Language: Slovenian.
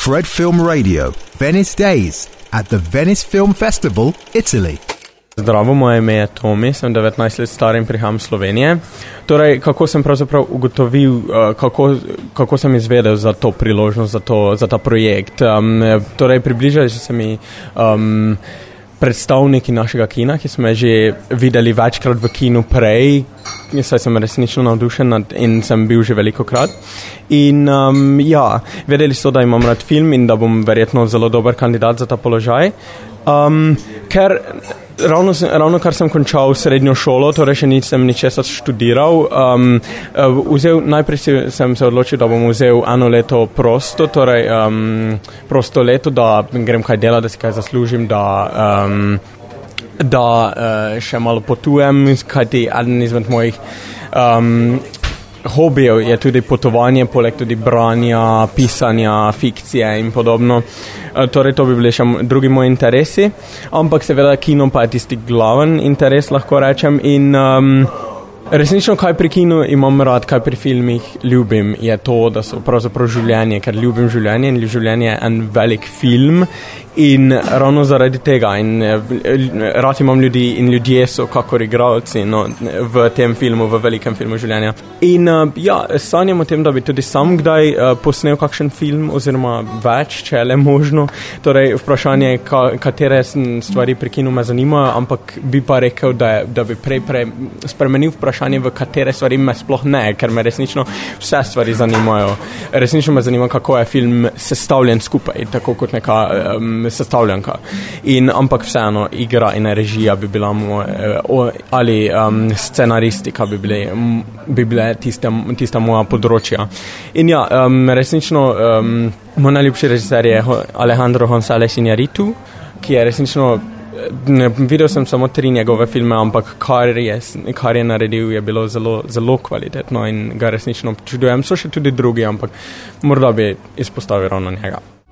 Fred Film Radio, Venice Days at the Venice Film Festival, Italy. Zdravo, moje ime je Tomi, sem 19 let star in prihajam iz Slovenije. Torej, kako sem pravzaprav ugotovil, uh, kako, kako sem izvedel za to priložnost, za, to, za ta projekt? Um, torej, približali so se mi. Um, predstavniki našega kina, ki smo že videli večkrat v kinu prej, saj sem resnično navdušen in sem bil že veliko krat. In um, ja, vedeli so, da imam rad film in da bom verjetno zelo dober kandidat za ta položaj. Um, ker ravno, ravno kar sem končal srednjo šolo, torej še nisem ničesar študiral. Um, uh, vzel, najprej sem se odločil, da bom vzel eno leto prosto, torej um, prosto leto, da grem kaj delati, da si kaj zaslužim. Da, um, da uh, še malo potujem, kajti eden izmed mojih um, hobijev je tudi potovanje, poleg tudi branja, pisanja, fikcije in podobno. Uh, torej, to bi bili še drugi moji interesi, ampak seveda kino pa je tisti glaven interes, lahko rečem. In, um, Resnično, kaj pri kinu imam rad, kaj pri filmih ljubim, je to, da so pravzaprav življenje, ker ljubim življenje in življenje je en velik film In ravno zaradi tega, in eh, rad imam ljudi, in ljudje so kakor igravci no, v tem filmu, v velikem filmu življenja. In uh, ja, sanjam o tem, da bi tudi sam kdaj posnel kakšen film, oziroma več, če le možno. Torej, vprašanje, ka, katere stvari pri kinu me zanimajo, ampak bi pa rekel, da, da bi prej, prej spremenil vprašanje, v katere stvari me sploh ne, ker me resnično vse stvari zanimajo. Resnično me zanima, kako je film sestavljen skupaj, tako kot neka. Um, sestavljanka. In, ampak vseeno, igra in režija bi bila moj, eh, ali um, scenaristika bi, bili, bi bile tiste, tista moja področja. In ja, um, resnično, um, moj najljubši režiser je Alejandro González Iñárritu, ki je resnično. Ne, videl sem samo tri njegove filme, ampak kar je, kar je naredil, je bilo zelo, zelo kvalitetno in ga resnično čudujem. So še tudi drugi, ampak morda bi izpostavil ravno njega.